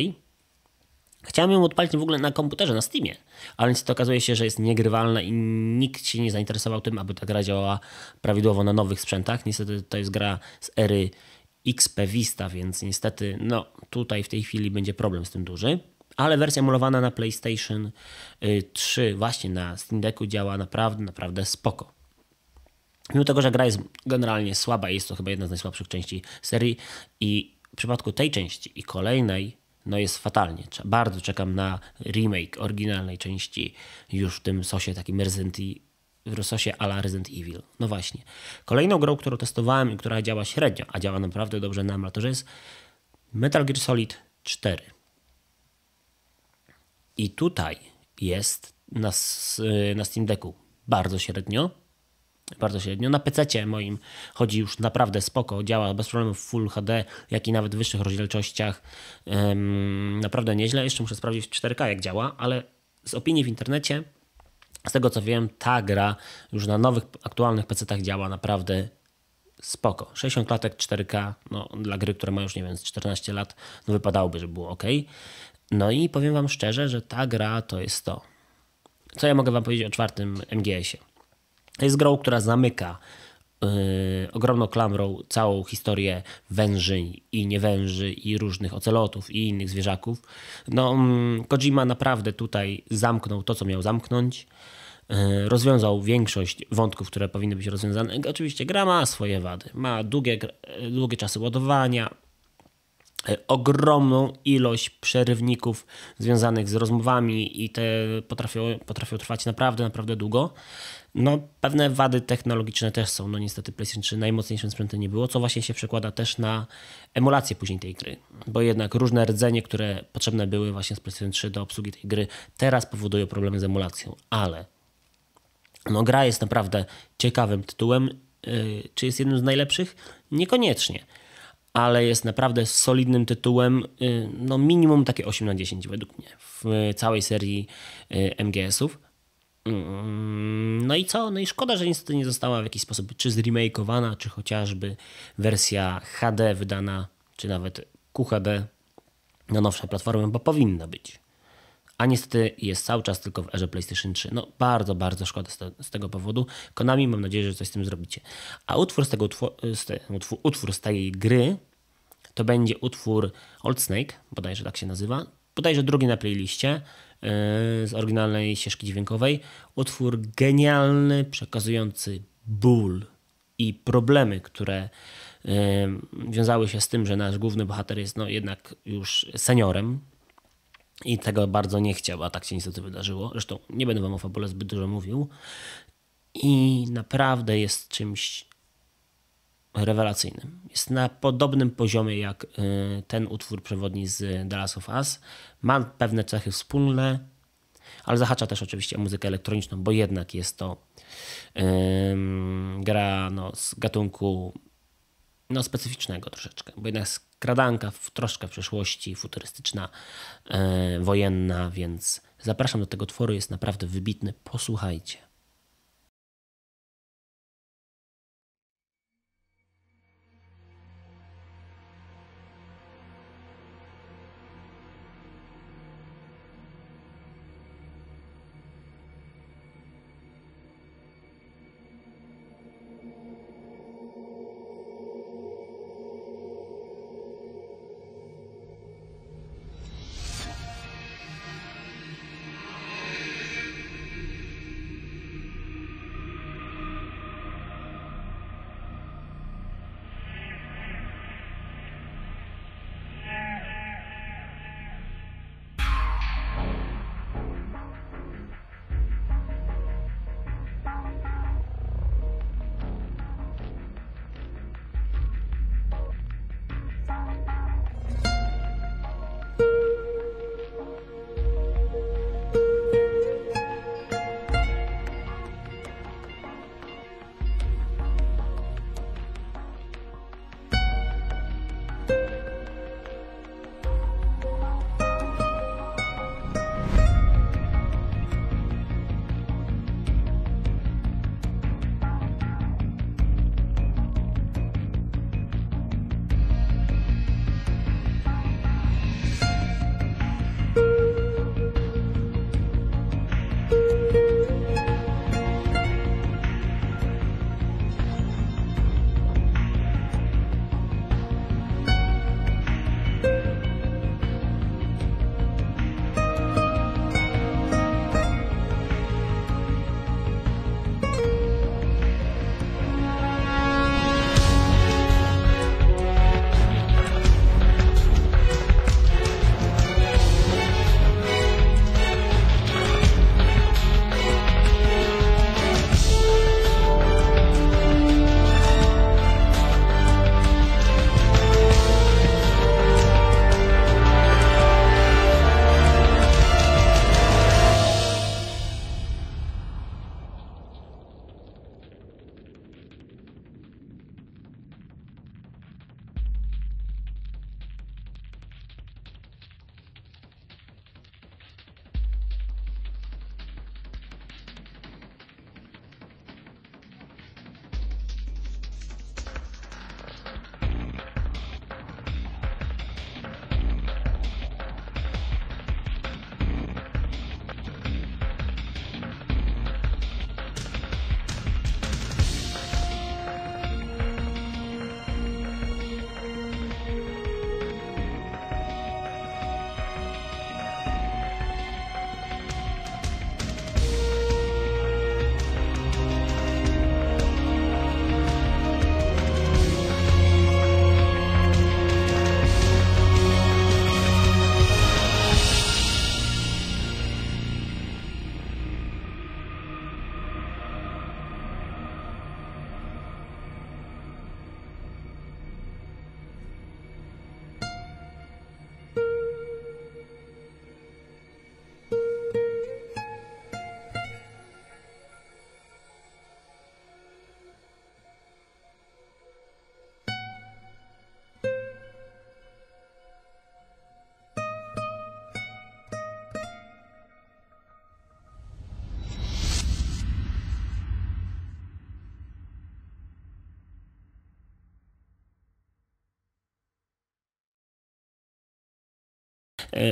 Chciałem ją odpalić w ogóle na komputerze, na Steamie, ale niestety okazuje się, że jest niegrywalna i nikt się nie zainteresował tym, aby ta gra działała prawidłowo na nowych sprzętach. Niestety to jest gra z ery XP Vista, więc niestety no, tutaj w tej chwili będzie problem z tym duży. ale wersja emulowana na PlayStation 3 y, właśnie na Steam Decku działa naprawdę, naprawdę spoko. Mimo tego, że gra jest generalnie słaba, jest to chyba jedna z najsłabszych części serii i w przypadku tej części i kolejnej no jest fatalnie. Bardzo czekam na remake oryginalnej części już w tym sosie takim Resident w sosie ala Resident Evil. No właśnie. Kolejną grą, którą testowałem i która działa średnio, a działa naprawdę dobrze na emulatorze jest Metal Gear Solid 4. I tutaj jest na, na Steam Decku bardzo średnio. Bardzo średnio. Na PC moim chodzi już naprawdę spoko, działa bez problemu w Full HD, jak i nawet w wyższych rozdzielczościach. Naprawdę nieźle. Jeszcze muszę sprawdzić w 4K jak działa, ale z opinii w internecie, z tego co wiem, ta gra już na nowych, aktualnych PC-tach działa naprawdę spoko. 60 klatek 4K, no, dla gry, która ma już, nie wiem, 14 lat, no wypadałoby, żeby było ok. No i powiem Wam szczerze, że ta gra to jest to. Co ja mogę Wam powiedzieć o czwartym MGS-ie? Jest grą, która zamyka yy, ogromną klamrą całą historię węży i niewęży i różnych ocelotów i innych zwierzaków. No, yy, Kojima naprawdę tutaj zamknął to, co miał zamknąć. Yy, rozwiązał większość wątków, które powinny być rozwiązane. Oczywiście gra ma swoje wady. Ma długie, długie czasy ładowania, ogromną ilość przerywników związanych z rozmowami i te potrafią, potrafią trwać naprawdę, naprawdę długo. No, pewne wady technologiczne też są. No niestety PlayStation 3 najmocniejszym sprzętem nie było, co właśnie się przekłada też na emulację później tej gry. Bo jednak różne rdzenie, które potrzebne były właśnie z PlayStation 3 do obsługi tej gry, teraz powodują problemy z emulacją. Ale no, gra jest naprawdę ciekawym tytułem. Yy, czy jest jednym z najlepszych? Niekoniecznie ale jest naprawdę solidnym tytułem, y, no minimum takie 8 na 10 według mnie w całej serii y, MGS-ów. Mm, no i co? No i szkoda, że niestety nie została w jakiś sposób czy zremakeowana, czy chociażby wersja HD wydana, czy nawet QHD na nowsze platformy, bo powinna być. A niestety jest cały czas tylko w erze PlayStation 3. No bardzo, bardzo szkoda z, te, z tego powodu. Konami mam nadzieję, że coś z tym zrobicie. A utwór z tego z te, utwór, utwór z tej gry to będzie utwór Old Snake, bodajże tak się nazywa. Bodajże drugi na playliście yy, z oryginalnej ścieżki dźwiękowej. Utwór genialny, przekazujący ból i problemy, które yy, wiązały się z tym, że nasz główny bohater jest no, jednak już seniorem, i tego bardzo nie chciał, a tak się niestety wydarzyło. Zresztą nie będę wam o fabule zbyt dużo mówił. I naprawdę jest czymś rewelacyjnym. Jest na podobnym poziomie jak y, ten utwór przewodni z The Last of Us. Ma pewne cechy wspólne, ale zahacza też oczywiście o muzykę elektroniczną, bo jednak jest to gra no, z gatunku no, specyficznego troszeczkę, bo jednak skradanka troszkę w przeszłości, futurystyczna, e, wojenna, więc zapraszam do tego tworu, jest naprawdę wybitny, posłuchajcie.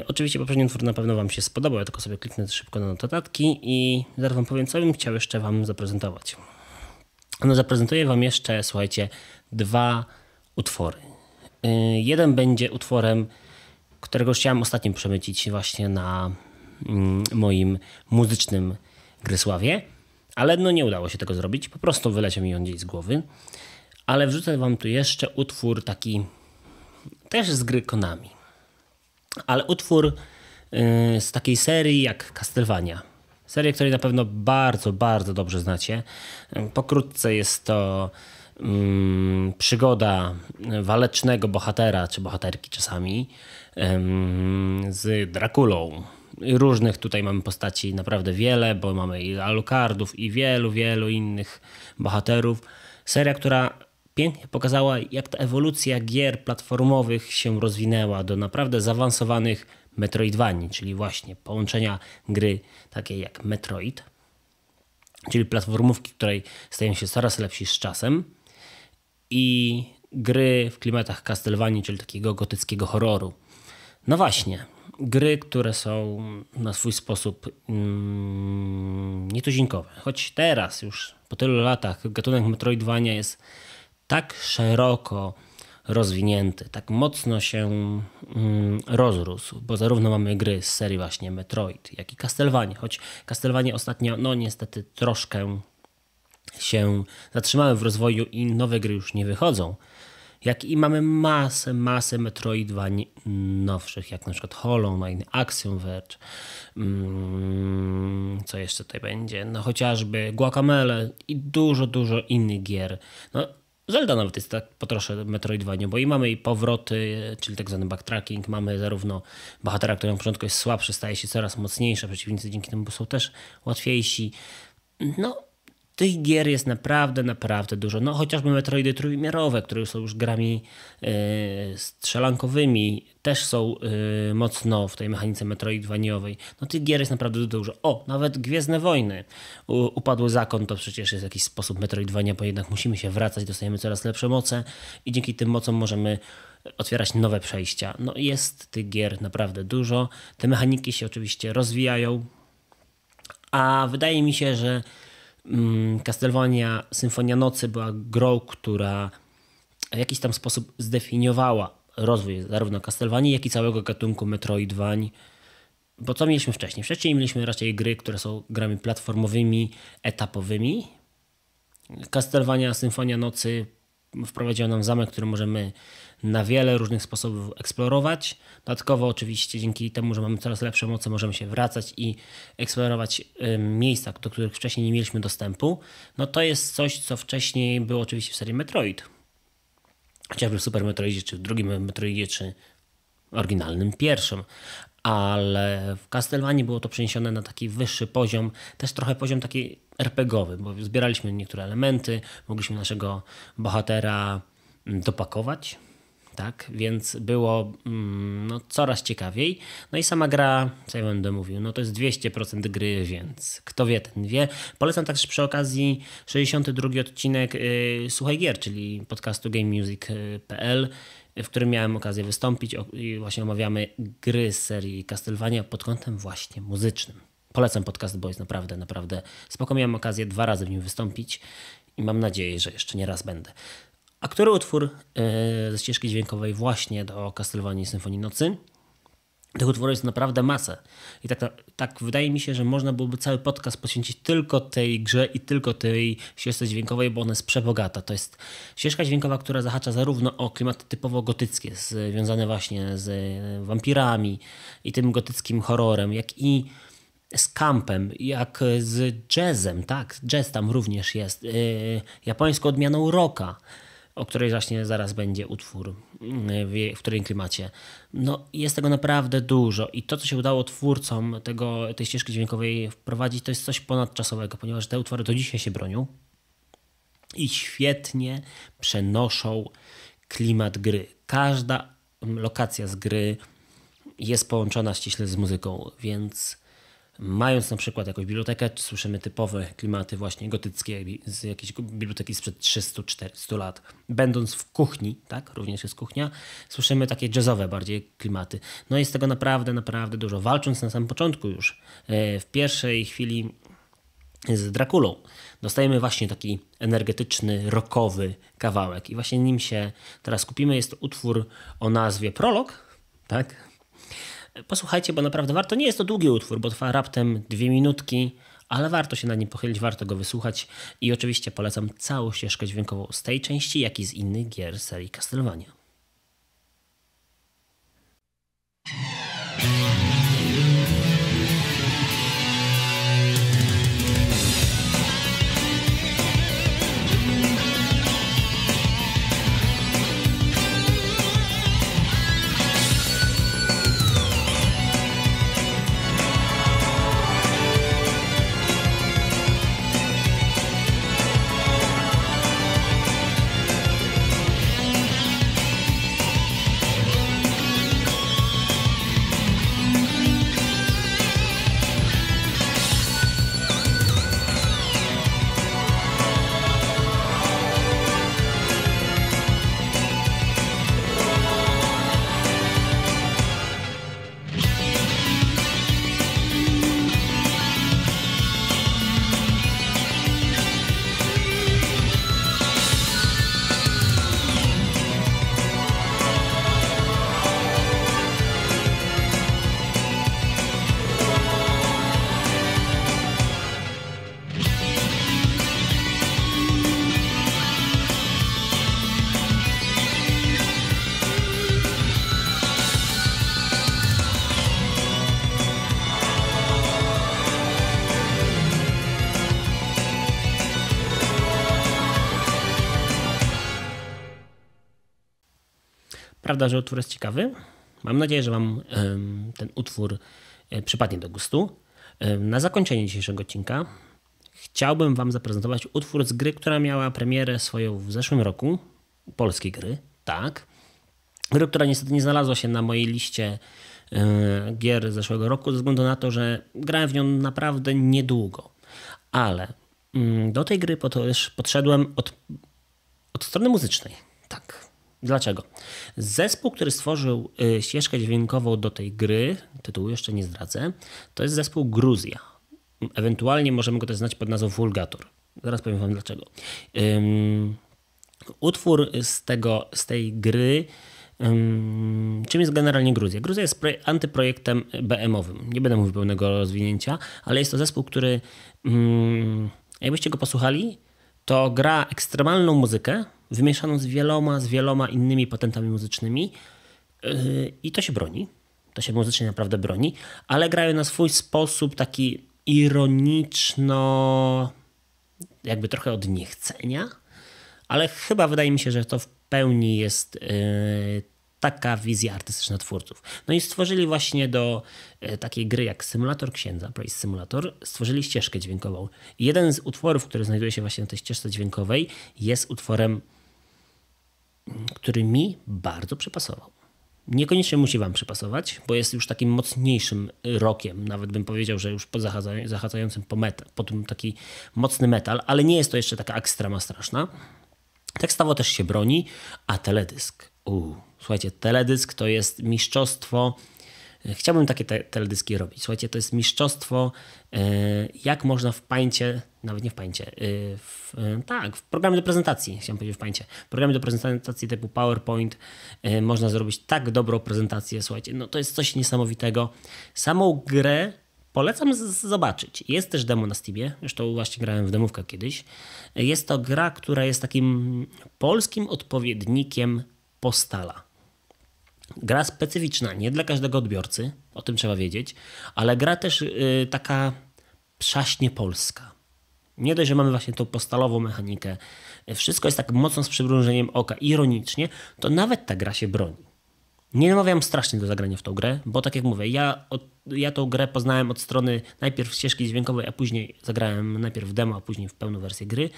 Oczywiście poprzedni utwór na pewno Wam się spodobał, ja tylko sobie kliknę szybko na notatki i zaraz Wam powiem, co bym chciał jeszcze Wam zaprezentować. No zaprezentuję Wam jeszcze, słuchajcie, dwa utwory. E, jeden będzie utworem, którego chciałem ostatnio przemycić właśnie na mm, moim muzycznym Grysławie, ale no nie udało się tego zrobić, po prostu wyleciał mi on gdzieś z głowy. Ale wrzucę Wam tu jeszcze utwór taki też z gry Konami ale utwór y, z takiej serii jak Castlevania. Seria, której na pewno bardzo, bardzo dobrze znacie. Pokrótce jest to um, przygoda walecznego bohatera, czy bohaterki czasami, um, z Drakulą. Różnych tutaj mamy postaci naprawdę wiele, bo mamy i Alucardów i wielu, wielu innych bohaterów. Seria, która pięknie pokazała, jak ta ewolucja gier platformowych się rozwinęła do naprawdę zaawansowanych Metroidvanii, czyli właśnie połączenia gry takiej jak Metroid, czyli platformówki, której stają się coraz lepsi z czasem i gry w klimatach Castlevanii, czyli takiego gotyckiego horroru. No właśnie, gry, które są na swój sposób mm, nietuzinkowe. Choć teraz już po tylu latach gatunek Metroidvania jest tak szeroko rozwinięty, tak mocno się mm, rozrósł, bo zarówno mamy gry z serii właśnie Metroid, jak i Castlevania, choć Castlevania ostatnio, no niestety troszkę się zatrzymały w rozwoju i nowe gry już nie wychodzą, jak i mamy masę, masę Metroidwań nowszych, jak na przykład Hollow Knight, Axiom Verge, mm, co jeszcze tutaj będzie, no chociażby Guacamele i dużo, dużo innych gier. No, Zelda nawet jest tak po trosze Metroidvania, bo i mamy i powroty, czyli tak zwany backtracking, mamy zarówno bohatera, który na początku jest słabszy, staje się coraz mocniejszy, przeciwnicy dzięki temu są też łatwiejsi. No, tych gier jest naprawdę, naprawdę dużo. No chociażby Metroidy trójwymiarowe, które są już grami yy, strzelankowymi, też są yy, mocno w tej mechanice metroidwaniowej. No tych gier jest naprawdę dużo. O, nawet Gwiezdne Wojny. U, upadły zakon to przecież jest jakiś sposób metroidwania, bo jednak musimy się wracać, dostajemy coraz lepsze moce i dzięki tym mocom możemy otwierać nowe przejścia. No jest tych gier naprawdę dużo. Te mechaniki się oczywiście rozwijają, a wydaje mi się, że Castlevania Symfonia Nocy była grą, która w jakiś tam sposób zdefiniowała rozwój zarówno Castlevanii, jak i całego gatunku Metroidvań. Bo co mieliśmy wcześniej? Wcześniej mieliśmy raczej gry, które są grami platformowymi, etapowymi. Castlevania Symfonia Nocy wprowadziła nam zamek, który możemy na wiele różnych sposobów eksplorować. Dodatkowo oczywiście dzięki temu, że mamy coraz lepsze moce, możemy się wracać i eksplorować miejsca, do których wcześniej nie mieliśmy dostępu. No to jest coś, co wcześniej było oczywiście w serii Metroid. Chociażby w Super Metroidzie, czy w drugim Metroidzie, czy oryginalnym pierwszym. Ale w Castlevanii było to przeniesione na taki wyższy poziom, też trochę poziom taki RPGowy, bo zbieraliśmy niektóre elementy, mogliśmy naszego bohatera mm, dopakować, tak? Więc było mm, no, coraz ciekawiej. No i sama gra, co ja będę mówił, no to jest 200% gry, więc kto wie, ten wie. Polecam także przy okazji 62 odcinek yy, Słuchaj Gier, czyli podcastu gamemusic.pl, w którym miałem okazję wystąpić i właśnie omawiamy gry z serii Castlevania pod kątem właśnie muzycznym. Polecam podcast, bo jest naprawdę, naprawdę spoko. Miałem okazję dwa razy w nim wystąpić i mam nadzieję, że jeszcze nie raz będę. A który utwór e, ze ścieżki dźwiękowej właśnie do Castlevanii Symfonii Nocy? Tych utworów jest naprawdę masę. I tak, tak wydaje mi się, że można byłoby cały podcast poświęcić tylko tej grze i tylko tej ścieżce dźwiękowej, bo ona jest przebogata. To jest ścieżka dźwiękowa, która zahacza zarówno o klimaty typowo gotyckie, związane właśnie z wampirami i tym gotyckim horrorem, jak i z kampem, jak z jazzem, tak, jazz tam również jest, yy, japońską odmianą rocka, o której właśnie zaraz będzie utwór, w, w którym klimacie. No, jest tego naprawdę dużo i to, co się udało twórcom tego, tej ścieżki dźwiękowej wprowadzić, to jest coś ponadczasowego, ponieważ te utwory do dzisiaj się bronią i świetnie przenoszą klimat gry. Każda lokacja z gry jest połączona ściśle z muzyką, więc Mając na przykład jakąś bibliotekę, słyszymy typowe klimaty właśnie gotyckie z jakiejś biblioteki sprzed 300-400 lat. Będąc w kuchni, tak, również jest kuchnia, słyszymy takie jazzowe bardziej klimaty. No jest tego naprawdę, naprawdę dużo. Walcząc na samym początku już, e, w pierwszej chwili z Drakulą, dostajemy właśnie taki energetyczny, rockowy kawałek i właśnie nim się teraz skupimy. Jest to utwór o nazwie Prolog, tak, Posłuchajcie, bo naprawdę warto. Nie jest to długi utwór, bo trwa raptem dwie minutki, ale warto się na nim pochylić, warto go wysłuchać. I oczywiście polecam całą ścieżkę dźwiękową z tej części, jak i z innych gier serii Castlevania. Prawda, że utwór jest ciekawy. Mam nadzieję, że Wam ten utwór e, przypadnie do gustu. Na zakończenie dzisiejszego odcinka chciałbym Wam zaprezentować utwór z gry, która miała premierę swoją w zeszłym roku. Polskiej gry, tak. Gry, która niestety nie znalazła się na mojej liście e, gier zeszłego roku, ze względu na to, że grałem w nią naprawdę niedługo. Ale mm, do tej gry podszedłem od, od strony muzycznej. Tak, Dlaczego? Zespół, który stworzył y, ścieżkę dźwiękową do tej gry, tytułu jeszcze nie zdradzę, to jest zespół Gruzja. Ewentualnie możemy go też znać pod nazwą Vulgator. Zaraz powiem wam dlaczego. Um, utwór z, tego, z tej gry um, czym jest generalnie Gruzja? Gruzja jest antyprojektem BM-owym. Nie będę mówił pełnego rozwinięcia, ale jest to zespół, który um, jakbyście go posłuchali, to gra ekstremalną muzykę, wymieszaną z wieloma, z wieloma innymi patentami muzycznymi. Yy, i to się broni. To się muzycznie naprawdę broni, ale grają na swój sposób taki ironiczno, jakby trochę od niechcenia, ale chyba wydaje mi się, że to w pełni jest yy, taka wizja artystyczna twórców. No i stworzyli właśnie do e, takiej gry jak Symulator Księdza, Praise Simulator, stworzyli ścieżkę dźwiękową. I jeden z utworów, który znajduje się właśnie na tej ścieżce dźwiękowej, jest utworem, który mi bardzo przypasował. Niekoniecznie musi Wam przypasować, bo jest już takim mocniejszym rokiem, nawet bym powiedział, że już zahaczającym po, metal, po tym taki mocny metal, ale nie jest to jeszcze taka ekstrema straszna. Tekstowo też się broni, a teledysk. Uuu, Słuchajcie, teledysk to jest mistrzostwo. E, chciałbym takie te teledyski robić. Słuchajcie, to jest mistrzostwo, e, jak można w pańcie, nawet nie w pańcie, e, w, tak, w programie do prezentacji, chciałem powiedzieć w pańcie, w programie do prezentacji typu PowerPoint można zrobić tak dobrą prezentację. Słuchajcie, no to jest coś niesamowitego. Samą grę Polecam zobaczyć. Jest też demo na Steamie, zresztą właśnie grałem w demówkę kiedyś. Jest to gra, która jest takim polskim odpowiednikiem Postala. Gra specyficzna, nie dla każdego odbiorcy, o tym trzeba wiedzieć, ale gra też yy, taka przaśnie polska. Nie dość, że mamy właśnie tą postalową mechanikę, wszystko jest tak mocno z przymrużeniem oka, ironicznie, to nawet ta gra się broni. Nie namawiam strasznie do zagrania w tą grę, bo tak jak mówię, ja, od, ja tą grę poznałem od strony najpierw ścieżki dźwiękowej, a później zagrałem najpierw w demo, a później w pełną wersję gry.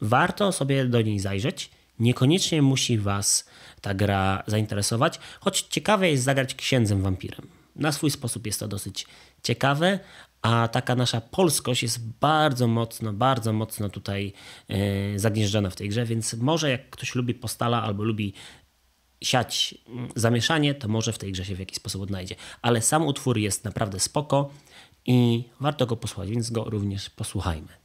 Warto sobie do niej zajrzeć. Niekoniecznie musi Was ta gra zainteresować, choć ciekawe jest zagrać księdzem wampirem. Na swój sposób jest to dosyć ciekawe, a taka nasza polskość jest bardzo mocno, bardzo mocno tutaj yy, zagnieżdżona w tej grze, więc może jak ktoś lubi postala albo lubi siać mm, zamieszanie, to może w tej grze się w jakiś sposób odnajdzie. Ale sam utwór jest naprawdę spoko i warto go posłuchać, więc go również posłuchajmy.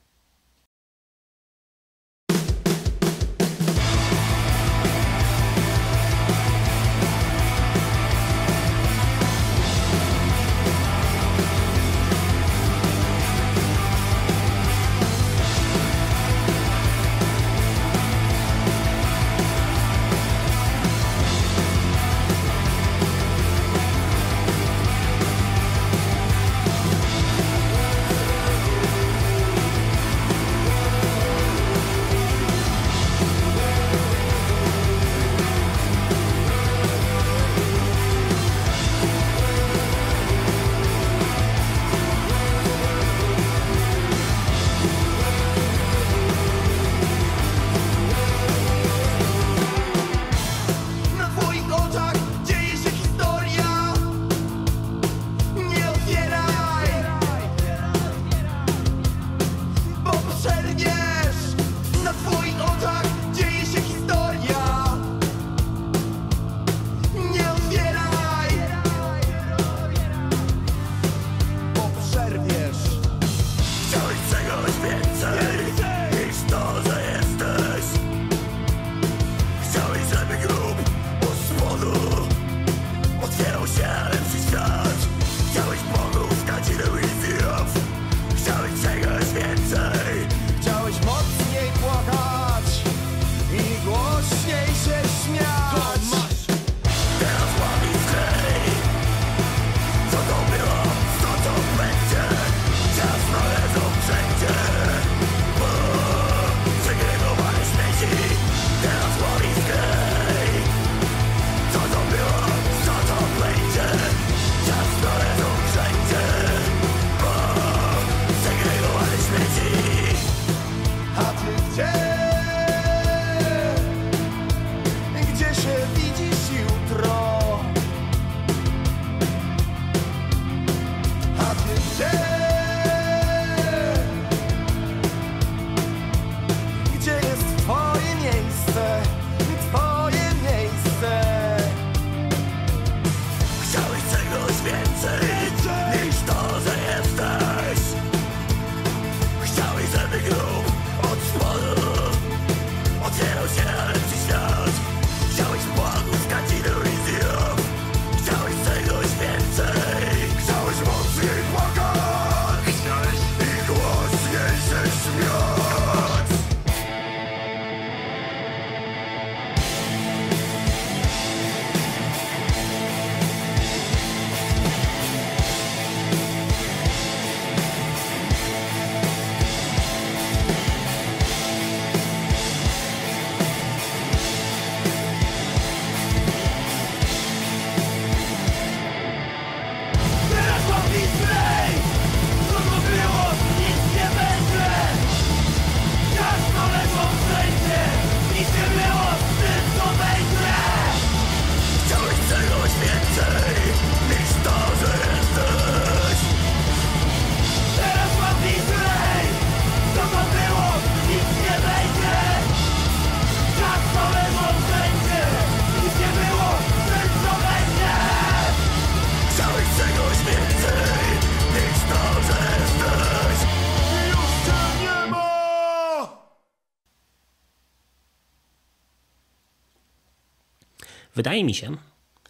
Wydaje mi się,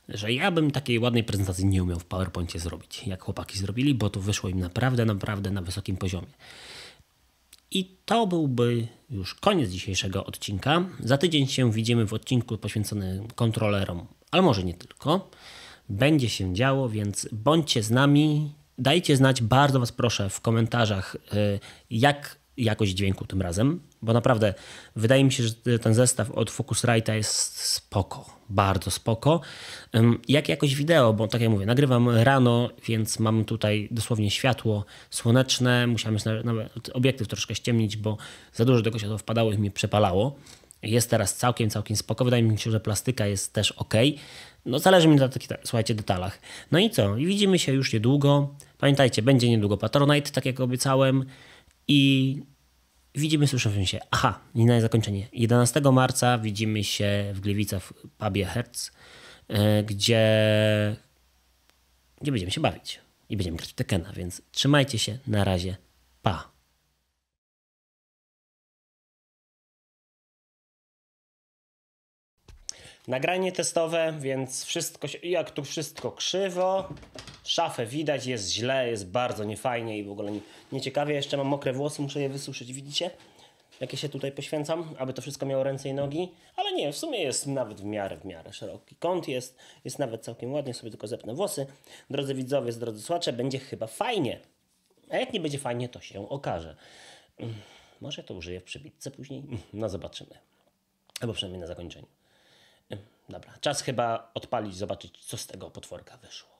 że ja bym takiej ładnej prezentacji nie umiał w PowerPoincie zrobić, jak chłopaki zrobili, bo to wyszło im naprawdę, naprawdę na wysokim poziomie. I to byłby już koniec dzisiejszego odcinka. Za tydzień się widzimy w odcinku poświęconym kontrolerom, ale może nie tylko. Będzie się działo, więc bądźcie z nami. Dajcie znać, bardzo Was proszę, w komentarzach, y, jak jakość dźwięku tym razem, bo naprawdę wydaje mi się, że ten zestaw od Focusrite'a jest spoko, bardzo spoko. Jak jakość wideo, bo tak jak mówię, nagrywam rano, więc mam tutaj dosłownie światło słoneczne, musiałem nawet obiektyw troszkę ściemnić, bo za dużo tego światła wpadało i mnie przepalało. Jest teraz całkiem, całkiem spoko. Wydaje mi się, że plastyka jest też ok. No zależy mi na takich, słuchajcie, detalach. No i co? I widzimy się już niedługo. Pamiętajcie, będzie niedługo Patronite, tak jak obiecałem. I widzimy, słyszymy się. Aha, i na zakończenie. 11 marca widzimy się w Gliwicach w pubie Hertz, e, gdzie, gdzie będziemy się bawić. I będziemy grać w Tekena, więc trzymajcie się. Na razie. Pa. Nagranie testowe, więc wszystko się, jak tu wszystko krzywo, szafę widać, jest źle, jest bardzo niefajnie i w ogóle nie, nieciekawie. Jeszcze mam mokre włosy, muszę je wysuszyć, widzicie? Jakie się tutaj poświęcam, aby to wszystko miało ręce i nogi. Ale nie, w sumie jest nawet w miarę, w miarę szeroki kąt jest, jest nawet całkiem ładnie, sobie tylko zepnę włosy. Drodzy widzowie, drodzy słuchacze, będzie chyba fajnie. A jak nie będzie fajnie, to się okaże. Mm, Może to użyję w przybitce później? Mm, No zobaczymy. Albo przynajmniej na zakończeniu. Dobra, czas chyba odpalić, zobaczyć, co z tego potworka wyszło.